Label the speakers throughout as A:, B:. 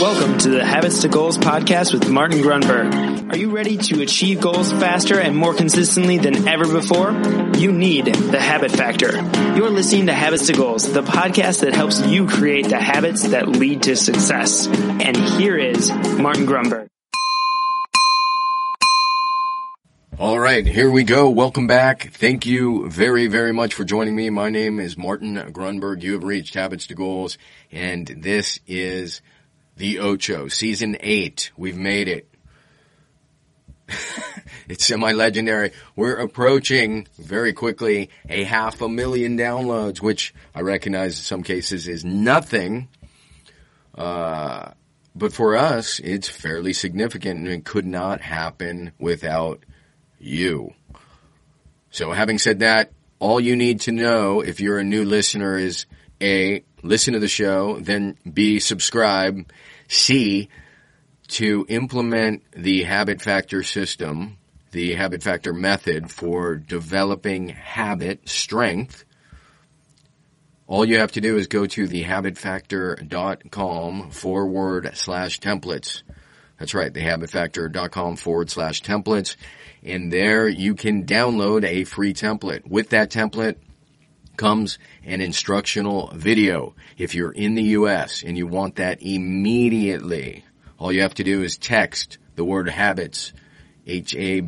A: Welcome to the Habits to Goals podcast with Martin Grunburg. Are you ready to achieve goals faster and more consistently than ever before? You need the Habit Factor. You're listening to Habits to Goals, the podcast that helps you create the habits that lead to success. And here is Martin Grunburg.
B: All right, here we go. Welcome back. Thank you very, very much for joining me. My name is Martin Grunburg. You have reached Habits to Goals, and this is the Ocho, season eight. We've made it. it's semi-legendary. We're approaching very quickly a half a million downloads, which I recognize in some cases is nothing. Uh, but for us, it's fairly significant and it could not happen without you. So having said that, all you need to know if you're a new listener is A, listen to the show, then B, subscribe, C, to implement the habit factor system, the habit factor method for developing habit strength, all you have to do is go to thehabitfactor.com forward slash templates. That's right, thehabitfactor.com forward slash templates. And there you can download a free template. With that template, comes an instructional video. If you're in the US and you want that immediately, all you have to do is text the word habits, H-A-B-I-T-S,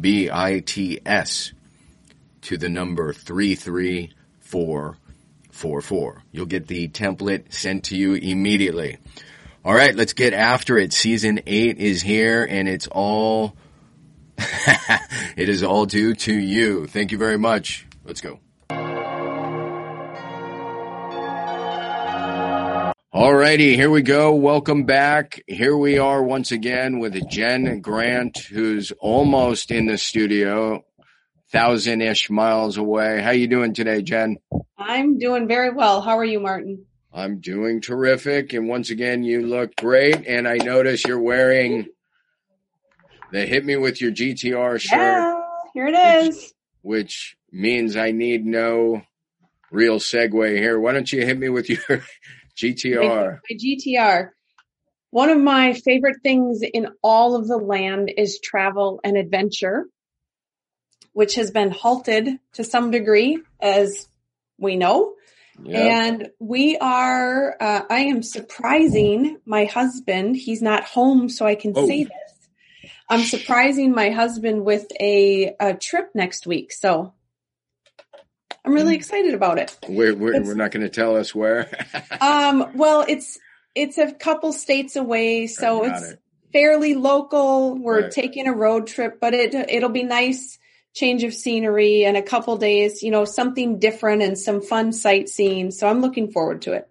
B: to the number 33444. You'll get the template sent to you immediately. All right, let's get after it. Season 8 is here and it's all it is all due to you. Thank you very much. Let's go. Alrighty, here we go. Welcome back. Here we are once again with Jen Grant, who's almost in the studio, thousand-ish miles away. How you doing today, Jen?
C: I'm doing very well. How are you, Martin?
B: I'm doing terrific. And once again, you look great. And I notice you're wearing the Hit Me With Your GTR shirt.
C: Yeah, here it is.
B: Which, which means I need no real segue here. Why don't you hit me with your GTR.
C: My GTR. One of my favorite things in all of the land is travel and adventure, which has been halted to some degree, as we know. And we are, uh, I am surprising my husband. He's not home, so I can oh. say this. I'm surprising my husband with a, a trip next week. So I'm really excited about it.
B: We're we're, we're not going to tell us where.
C: um. Well, it's it's a couple states away, so it's it. fairly local. We're right. taking a road trip, but it it'll be nice change of scenery and a couple days. You know, something different and some fun sightseeing. So I'm looking forward to it.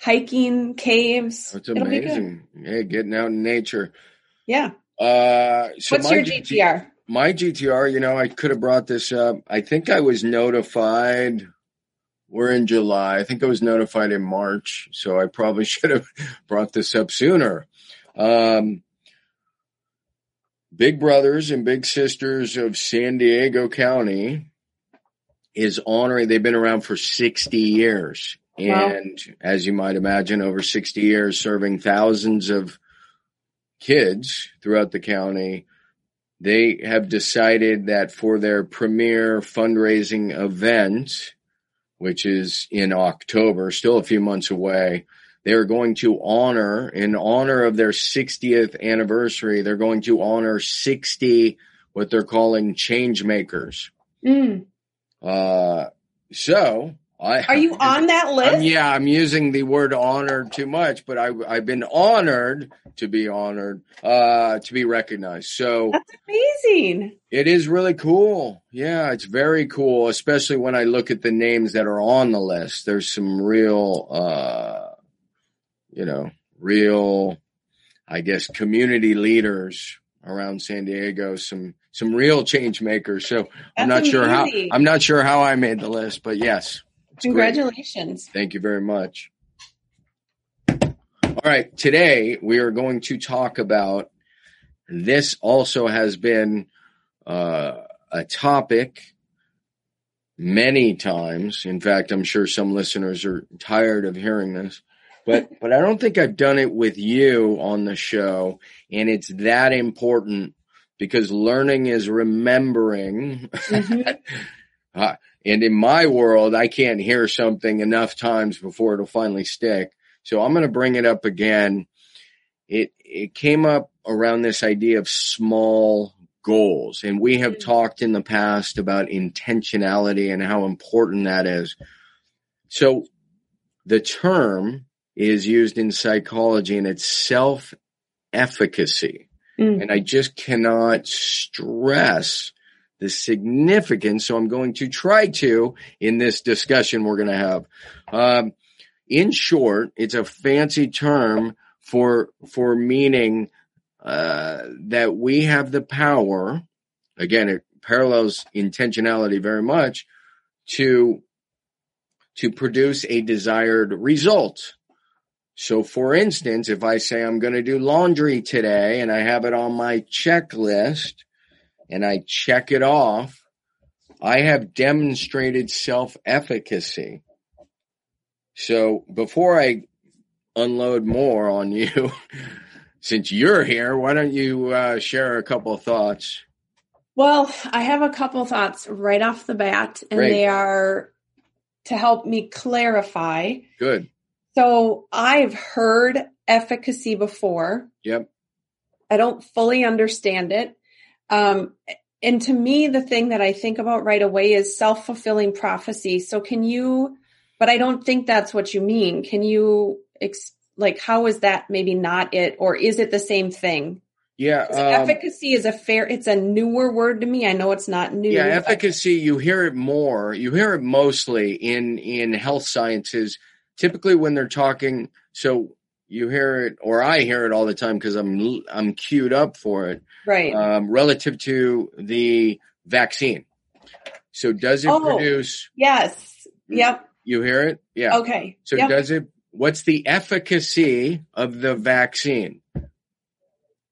C: Hiking, caves.
B: That's amazing. Hey, getting out in nature.
C: Yeah.
B: Uh,
C: so What's your GTR?
B: My GTR, you know, I could have brought this up. I think I was notified. We're in July. I think I was notified in March, so I probably should have brought this up sooner. Um, Big Brothers and Big Sisters of San Diego County is honoring, they've been around for 60 years. Wow. And as you might imagine, over 60 years serving thousands of kids throughout the county they have decided that for their premier fundraising event, which is in October, still a few months away, they are going to honor, in honor of their 60th anniversary, they're going to honor 60 what they're calling change makers. Mm. Uh, so I,
C: Are you on that list?
B: I'm, yeah, I'm using the word honored too much, but I, I've been honored to be honored, uh, to be recognized. So
C: that's amazing.
B: It is really cool. Yeah, it's very cool, especially when I look at the names that are on the list. There's some real, uh, you know, real, I guess, community leaders around San Diego, some, some real change makers. So that's I'm not amazing. sure how, I'm not sure how I made the list, but yes.
C: Congratulations.
B: Great. Thank you very much. All right. Today we are going to talk about this also has been uh, a topic many times. In fact, I'm sure some listeners are tired of hearing this, but but I don't think I've done it with you on the show, and it's that important because learning is remembering.
C: Mhm.
B: Uh, and in my world, I can't hear something enough times before it'll finally stick. So I'm going to bring it up again. It it came up around this idea of small goals, and we have
C: Mm.
B: talked in the past about intentionality and how important that is. So the term is used in psychology, and it's self efficacy.
C: Mm.
B: And I just cannot stress the significance. So I'm going to try to in this discussion we're going to have. Um, in short, it's a fancy term for for meaning uh, that we have the power. Again, it parallels intentionality very much to to produce a desired result. So for instance, if I say I'm going to do laundry today and I have it on my checklist and I check it off, I have demonstrated self-efficacy. So before I unload more on you, since you're here, why don't you uh, share a couple of thoughts?
C: Well, I have a couple thoughts right off the bat, and
B: Great.
C: they are to help me clarify.
B: Good.
C: So I've heard efficacy before.
B: Yep.
C: I don't fully understand it. Um, and to me, the thing that I think about right away is self fulfilling prophecy. So can you, but I don't think that's what you mean. Can you, ex, like, how is that maybe not it, or is it the same thing?
B: Yeah. um,
C: efficacy is a fair, it's a newer word to me. I know it's not new.
B: Yeah, efficacy, you hear it more. You hear it mostly in in health sciences. Typically when they're talking, so you hear it or I hear it all the time because I'm I'm queued up for it.
C: Right.
B: Um, relative to the vaccine. So does it
C: Oh.
B: produce
C: yes. Yep.
B: you hear it? Yeah.
C: Okay.
B: So
C: yep.
B: does it what's the efficacy of the vaccine?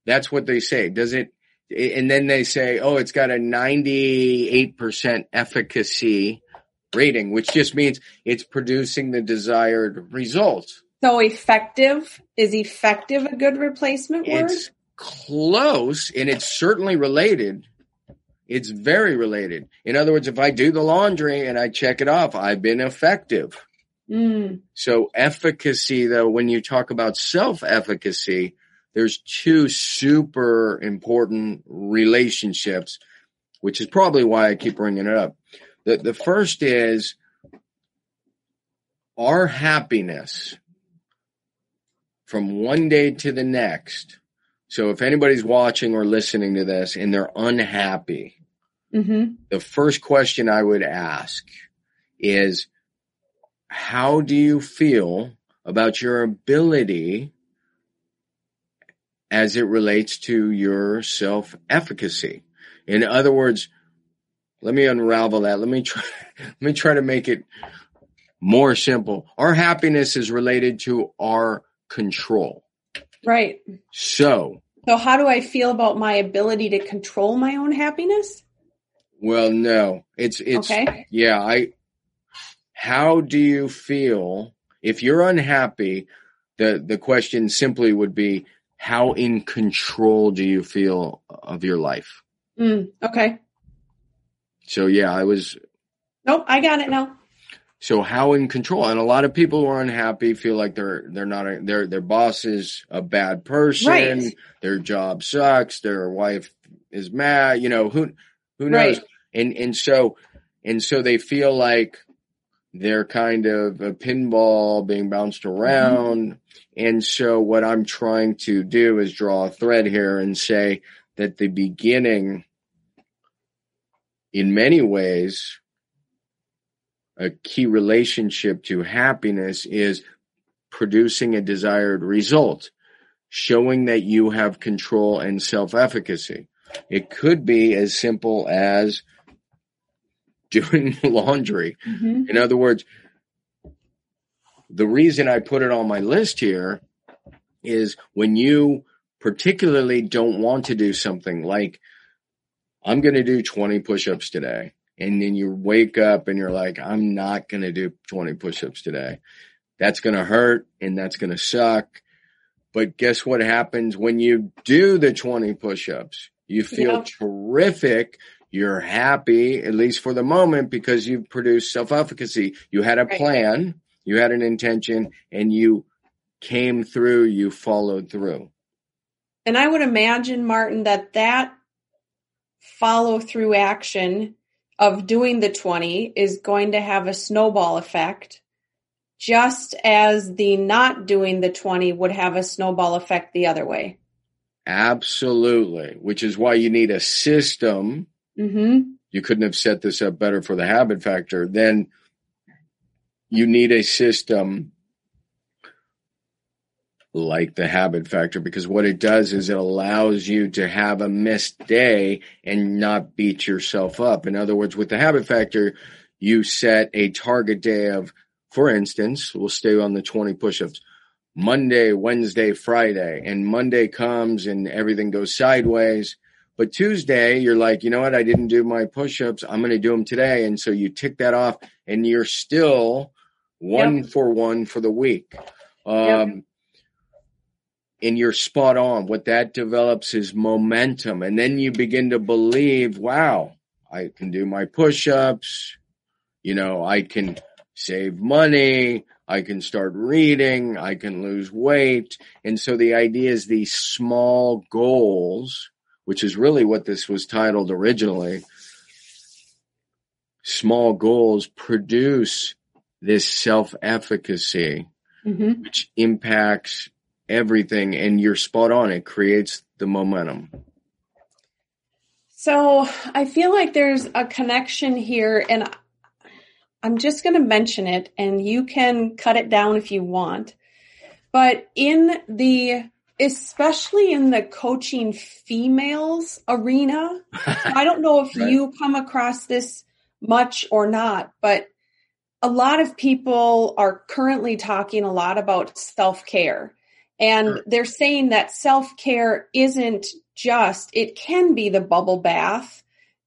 B: That's what they say. Does it and then they say, "Oh, it's got a 98% efficacy rating," which just means it's producing the desired result.
C: So effective is effective a good replacement word?
B: It's close and it's certainly related. It's very related. In other words, if I do the laundry and I check it off, I've been effective.
C: Mm,
B: So efficacy though, when you talk about self-efficacy, there's two super important relationships, which is probably why I keep bringing it up. The, the first is our happiness from one day to the next. So if anybody's watching or listening to this and they're unhappy,
C: hmm
B: the first question I would ask is how do you feel about your ability as it relates to your self efficacy? In other words, let me unravel that. Let me try, let me try to make it more simple. Our happiness is related to our control.
C: Right.
B: So,
C: So how do I feel about my ability to control my own happiness?
B: well, no, it's, it's,
C: okay.
B: Yeah, I how do you feel if you're unhappy? The the question simply would be how in control do you feel of your life?
C: Mm, okay.
B: So yeah, I was
C: Nope. I got it now.
B: So how in control and a lot of people who are unhappy feel like they're they're not a, their their boss is a bad person,
C: Right.
B: their job sucks, their wife is mad, you know, who who knows?
C: Right.
B: and and so and so they feel like they're kind of a pinball being bounced mm-hmm. around and so what i'm trying to do is draw a thread here and say that the beginning in many ways a key relationship to happiness is producing a desired result showing that you have control and self-efficacy it could be as simple as doing laundry.
C: hmm
B: In other words, the reason I put it on my list here is when you particularly don't want to do something like, I'm going to do 20 push ups today. And then you wake up and you're like, I'm not going to do 20 push ups today. That's going to hurt and that's going to suck. But guess what happens when you do the 20 push-ups? You feel
C: Yeah.
B: terrific. You're happy, at least for the moment, because you've produced self-efficacy. You had a
C: Right.
B: plan, you had an intention, and you came through, you followed through.
C: And I would imagine, Martin, that that follow through action of doing the 20 is going to have a snowball effect, just as the not doing the 20 would have a snowball effect the other way.
B: Absolutely. Which is why you need a system.
C: Mm-hmm.
B: You couldn't have set this up better for the habit factor. Then you need a system like the habit factor because what it does is it allows you to have a missed day and not beat yourself up. In other words, with the habit factor, you set a target day of, for instance, we'll stay on the 20 push-ups. Monday, Wednesday, Friday, and Monday comes and everything goes sideways. But Tuesday, you're like, you know what? I didn't do my push-ups. I'm going to do them today. And so you tick that off and you're still one for one for the week. Um, and you're spot on. What that develops is momentum. And then you begin to believe, wow, I can do my push-ups. You know, I can save money. I can start reading. I can lose weight. And so the idea is these small goals, which is really what this was titled originally. Small goals produce this self-efficacy,
C: Mm-hmm.
B: which impacts everything. And you're spot on. It creates the momentum.
C: So I feel like there's a connection here, and I'm just going to mention it, and you can cut it down if you want. But in the, especially in the coaching females arena, I don't know if
B: Right.
C: you come across this much or not, but a lot of people are currently talking a lot about self care. And
B: Sure.
C: they're saying that self care isn't just, it can be the bubble bath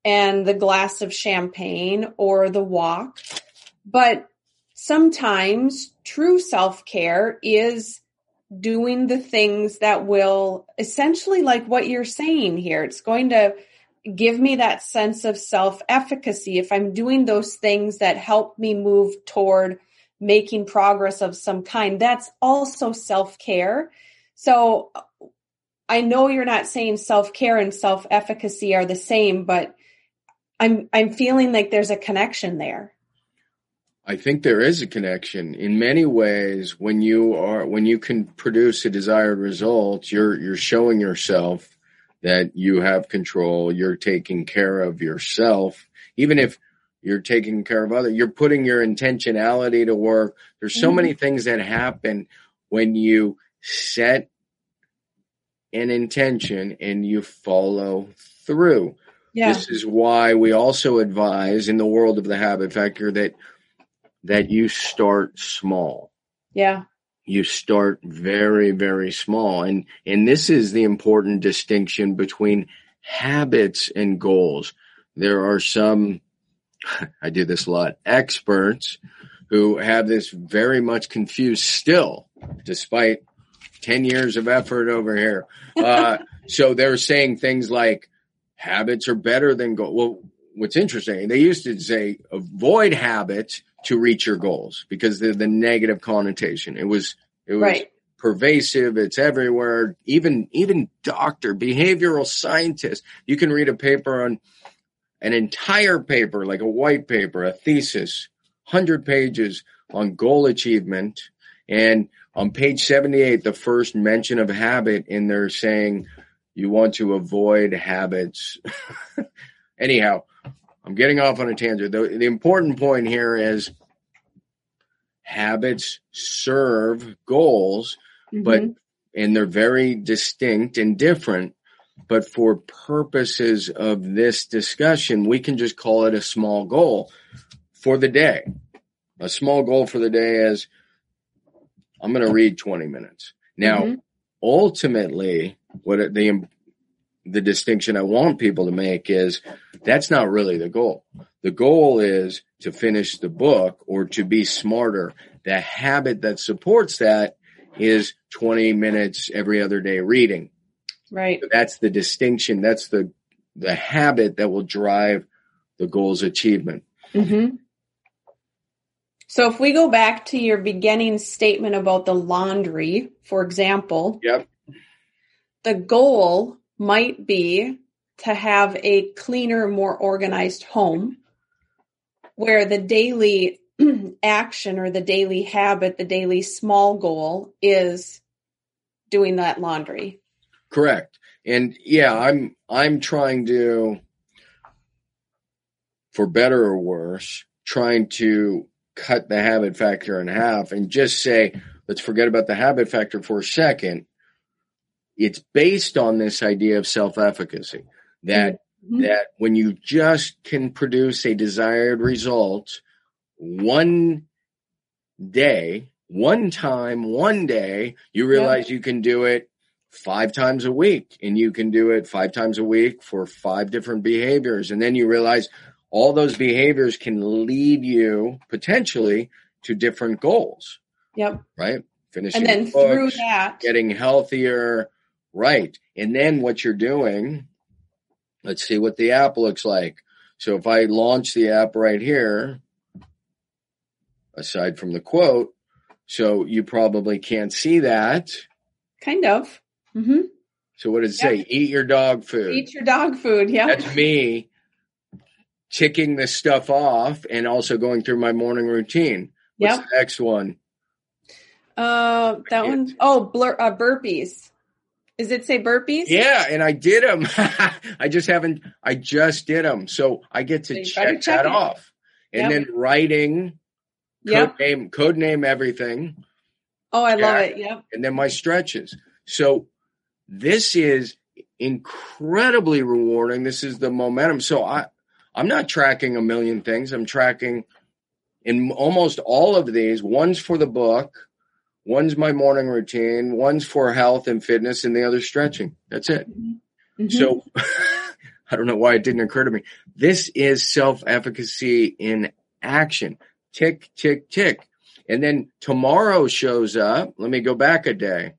C: and the glass of champagne or the walk, but sometimes true self care is doing the things that will essentially like what you're saying here. It's going to give me that sense of self efficacy if I'm doing those things that help me move toward making progress of some kind. That's also self care. So I know you're not saying self care and self efficacy are the same, but I'm I'm feeling like there's a connection there.
B: I think there is a connection in many ways when you are when you can produce a desired result you're you're showing yourself that you have control you're taking care of yourself even if you're taking care of other you're putting your intentionality to work there's so
C: Mhm.
B: many things that happen when you set an intention and you follow through
C: Yeah.
B: this is why we also advise in the world of the habit factor that that you start small.
C: yeah.
B: You start very very small and and this is the important distinction between habits and goals. There are some I do this a lot experts who have this very much confused still despite 10 years of effort over here. Uh, so they're saying things like habits are better than goals. Well, what's interesting, they used to say avoid habits to reach your goals because they're the negative connotation. It was, it was
C: Right.
B: pervasive. It's everywhere. Even, even doctor, behavioral scientist, you can read a paper on an entire paper, like a white paper, a thesis, hundred pages on goal achievement. And on page 78, the first mention of habit in there saying you want to avoid habits. Anyhow, I'm getting off on a tangent. The, the important point here is habits serve goals, but
C: Mhm.
B: and they're very distinct and different. But for purposes of this discussion, we can just call it a small goal for the day. A small goal for the day is I'm going to read 20 minutes. Now,
C: Mhm.
B: ultimately, what the the distinction I want people to make is that's not really the goal. The goal is to finish the book or to be smarter. The habit that supports that is 20 minutes every other day reading.
C: Right.
B: That's the distinction. That's the the habit that will drive the goal's achievement.
C: Mm-hmm. So if we go back to your beginning statement about the laundry, for example,
B: Yep.
C: the goal might be to have a cleaner, more organized home where the daily action or the daily habit, the daily small goal is doing that laundry.
B: Correct. And yeah, I'm I'm trying to for better or worse, trying to cut the habit factor in half and just say, let's forget about the habit factor for a second. It's based on this idea of self-efficacy that
C: Mhm.
B: that when you just can produce a desired result one day, one time, one day, you realize you can do it five times a week and you can do it five times a week for five different behaviors. And then you realize all those behaviors can lead you potentially to different goals,
C: Yep.
B: right? Finishing
C: And then
B: books,
C: through that,
B: getting healthier, right? And then what you're doing, let's see what the app looks like. So if I launch the app right here, aside from the quote, so you probably can't see that.
C: kind of. Hmm
B: So what does it say? Eat your dog food.
C: Eat your dog food. Yeah.
B: That's me ticking this stuff off and also going through my morning routine. What's
C: Yep.
B: the next one?
C: Uh, that one oh blur, uh, burpees. Does it say burpees?
B: Yeah, and I did them. I just haven't. I just did them, so I get to
C: you
B: check,
C: check
B: that
C: it.
B: off. And
C: Yep.
B: then writing, code
C: Yep.
B: name, code name everything,
C: Oh, I love it. Yep.
B: and then my stretches. So this is incredibly rewarding. This is the momentum. So I, I'm not tracking a million things. I'm tracking in almost all of these. One's for the book, one's my morning routine, one's for health and fitness, and the other stretching. That's it.
C: Mhm.
B: So I don't know why it didn't occur to me. This is self efficacy in action. Tick, tick, tick. And then tomorrow shows up. Let me go back a day.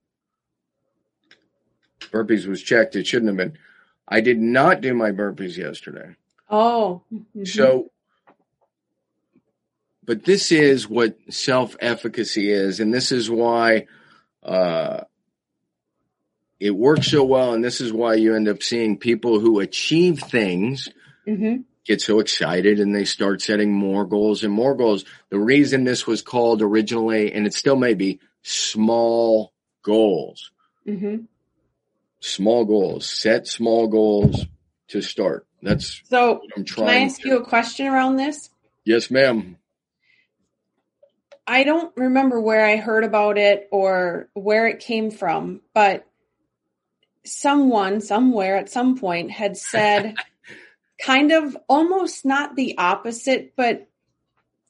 B: Burpees was checked. It shouldn't have been. I did not do my burpees yesterday.
C: oh. mhm.
B: So, but this is what self efficacy is. And this is why uh, it works so well. And this is why you end up seeing people who achieve things
C: Mhm.
B: get so excited and they start setting more goals and more goals. The reason this was called originally, and it still may be, small goals.
C: Mhm.
B: Small goals. Set small goals to start. That's
C: So,
B: I'm
C: can I ask
B: to.
C: you a question around this?
B: Yes, ma'am.
C: I don't remember where I heard about it or where it came from, but someone somewhere at some point had said kind of almost not the opposite, but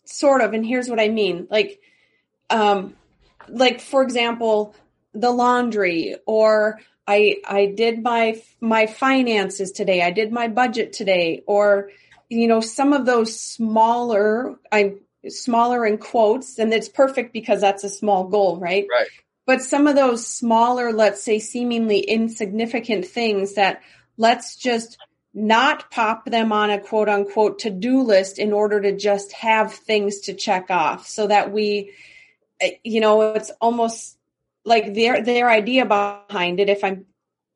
C: sort of. And here's what I mean. Like, um, like for example, the laundry or I, I did my, my finances today. I did my budget today or, you know, some of those smaller, I, smaller in quotes and it's perfect because that's a small goal, right?
B: Right.
C: But some of those smaller, let's say seemingly insignificant things that let's just not pop them on a quote unquote to do list in order to just have things to check off so that we, eh, you know, it's almost like their, their idea behind it, if I'm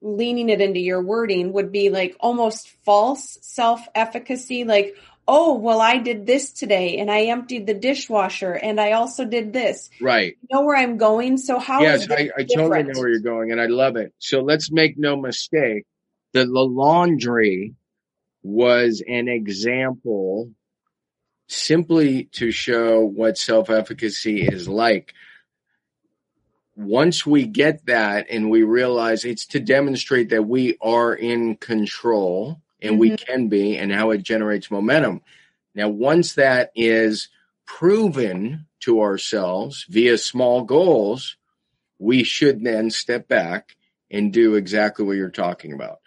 C: leaning it into your wording would be like almost false self efficacy. Like, oh, well, I did this today and I emptied the dishwasher and I also did this.
B: Right.
C: You know where I'm going? So how
B: yes, I, I totally know where you're going, and I love it. So let's make no mistake. The, the laundry was an example simply to show what self efficacy is like. Once we get that and we realize it's to demonstrate that we are in control and we can be and how it generates momentum. Now, once that is proven to ourselves via small goals, we should then step back and do exactly what you're talking about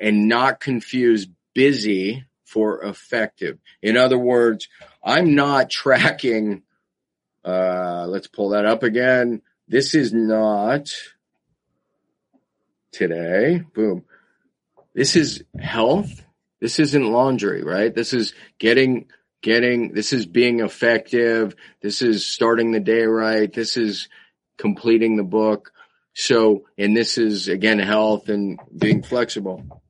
B: and not confuse busy for effective. In other words, I'm not tracking Uh, let's pull that up again. This is not today. Boom. This is health. This isn't laundry, right? This is getting, getting, this is being effective. This is starting the day right. This is completing the book. So, and this is again, health and being flexible.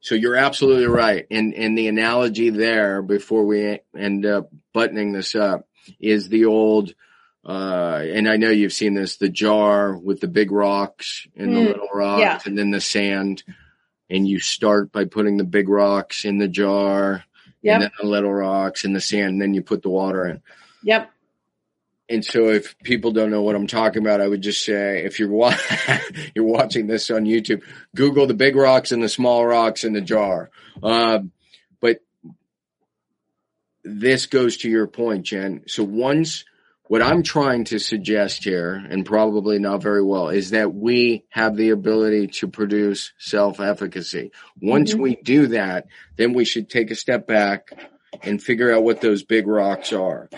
B: So you're absolutely right. And, and the analogy there before we end up buttoning this up is the old, uh, and I know you've seen this, the jar with the big rocks and the
C: Mm,
B: little rocks
C: yeah.
B: and then the sand. And you start by putting the big rocks in the jar
C: Yep.
B: and then the little rocks in the sand. And then you put the water in.
C: Yep.
B: And so if people don't know what I'm talking about, I would just say, if you're wa- you're watching this on YouTube, Google the big rocks and the small rocks in the jar. Um, but this goes to your point, Jen. So once what I'm trying to suggest here, and probably not very well, is that we have the ability to produce self-efficacy. Once
C: Mhm.
B: we do that, then we should take a step back and figure out what those big rocks are.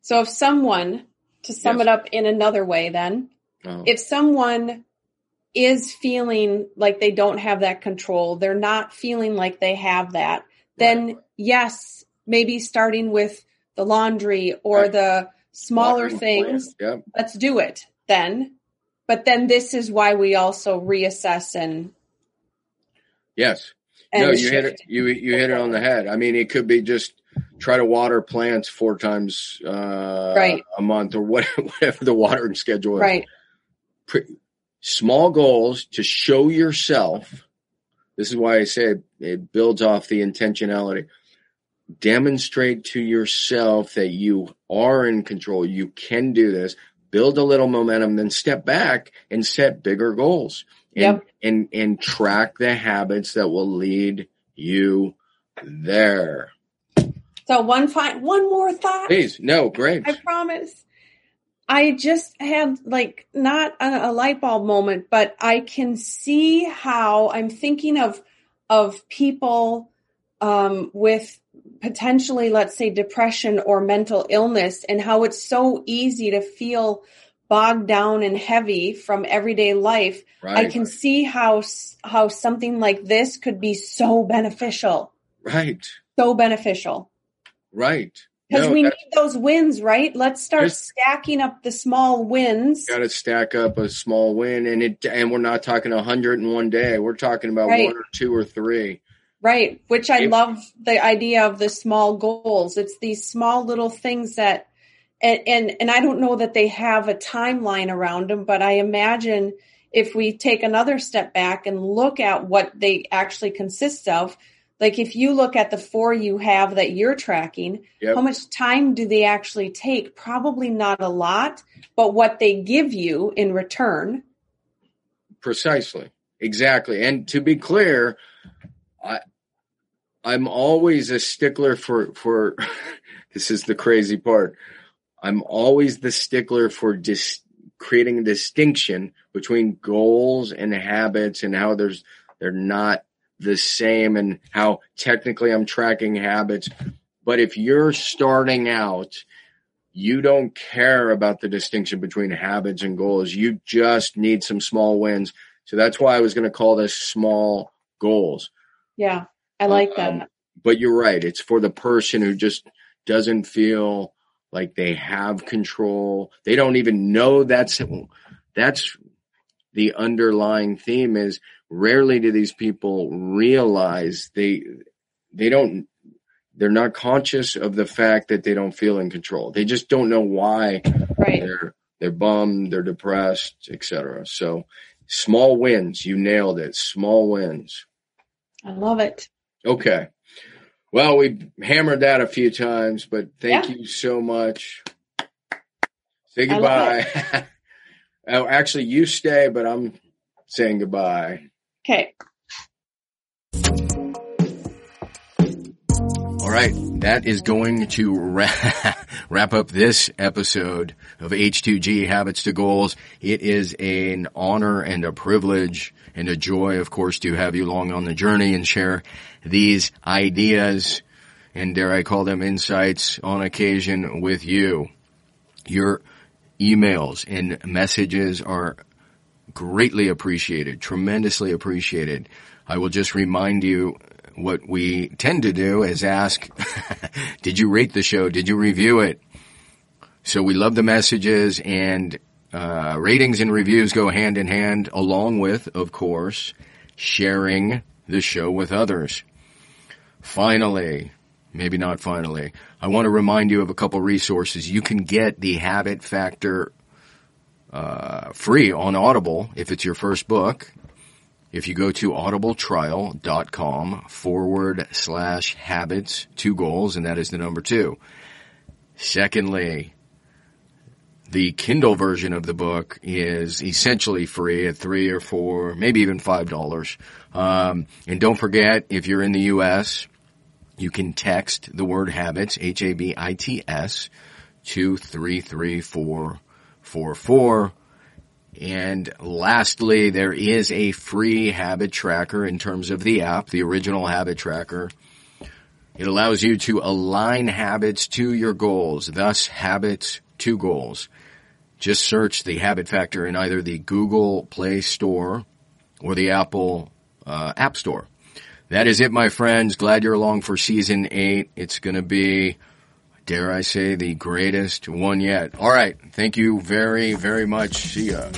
C: So if someone, to sum
B: Yes.
C: it up in another way, then
B: Oh.
C: if someone is feeling like they don't have that control, they're not feeling like they have that, then yes, maybe starting with the laundry or
B: Right.
C: the smaller things.
B: Yep.
C: let's do it then. But then this is why we also reassess and,
B: Yes.
C: and
B: no, you hit it. You you hit it on the head. I mean, it could be just try to water plants four times uh,
C: Right.
B: a month or whatever, whatever the watering schedule is.
C: Right.
B: Small goals to show yourself. This is why I say it, it builds off the intentionality. Demonstrate to yourself that you are in control. You can do this. Build a little momentum, then step back and set bigger goals. And,
C: Yep.
B: and and track the habits that will lead you there.
C: So one fi- one more thought.
B: Please, no, great.
C: I promise. I just had like not a, a light bulb moment, but I can see how I'm thinking of of people um, with potentially, let's say, depression or mental illness, and how it's so easy to feel bogged down and heavy from everyday life.
B: Right,
C: I can see how how something like this could be so beneficial,
B: right,
C: so beneficial.
B: right.
C: Because
B: No,
C: we need those wins, right? Let's start stacking up the small wins.
B: got to stack up a small win and it and we're not talking a hundred in one day we're talking about
C: Right.
B: one or two or three
C: Right. Which I love the idea of the small goals. It's these small little things that, and, and, and I don't know that they have a timeline around them, but I imagine if we take another step back and look at what they actually consist of, like if you look at the four you have that you're tracking,
B: Yep.
C: how much time do they actually take? Probably not a lot, but what they give you in return.
B: precisely exactly and to be clear i i'm always a stickler for for this is the crazy part i'm always the stickler for dis, creating a distinction between goals and habits and how there's they're not the same and how technically i'm tracking habits but if you're starting out you don't care about the distinction between habits and goals. You just need some small wins. So that's why I was going to call this small goals.
C: Yeah. I like
B: Um,
C: that.
B: But you're right. It's for the person who just doesn't feel like they have control. They don't even know that's, that's the underlying theme is rarely do these people realize they, they don't, they're not conscious of the fact that they don't feel in control. They just don't know why
C: Right.
B: they're they're bummed, they're depressed, etc. So small wins, you nailed it. Small wins.
C: I love it.
B: Okay. Well, we hammered that a few times, but thank
C: Yeah.
B: you so much. Say goodbye. oh, actually, you stay, but I'm saying goodbye.
C: Okay.
B: All right, that is going to wrap, wrap up this episode of H2G Habits to Goals. It is an honor and a privilege and a joy, of course, to have you along on the journey and share these ideas and dare I call them insights on occasion with you. Your emails and messages are greatly appreciated, tremendously appreciated. I will just remind you what we tend to do is ask, did you rate the show? Did you review it? So we love the messages and uh, ratings and reviews go hand in hand along with, of course, sharing the show with others. Finally, maybe not finally, I want to remind you of a couple resources. You can get the Habit Factor uh, free on Audible if it's your first book. If you go to audibletrial.com forward slash habits two goals, and that is the number two. Secondly, the Kindle version of the book is essentially free at three or four, maybe even five dollars. Um, and don't forget, if you're in the U.S., you can text the word habits, H-A-B-I-T-S, to 33444. And lastly, there is a free habit tracker in terms of the app, the original habit tracker. It allows you to align habits to your goals, thus habits to goals. Just search the habit factor in either the Google Play Store or the Apple uh, App Store. That is it, my friends. Glad you're along for season eight. It's going to be, dare I say, the greatest one yet. All right. Thank you very, very much. See ya.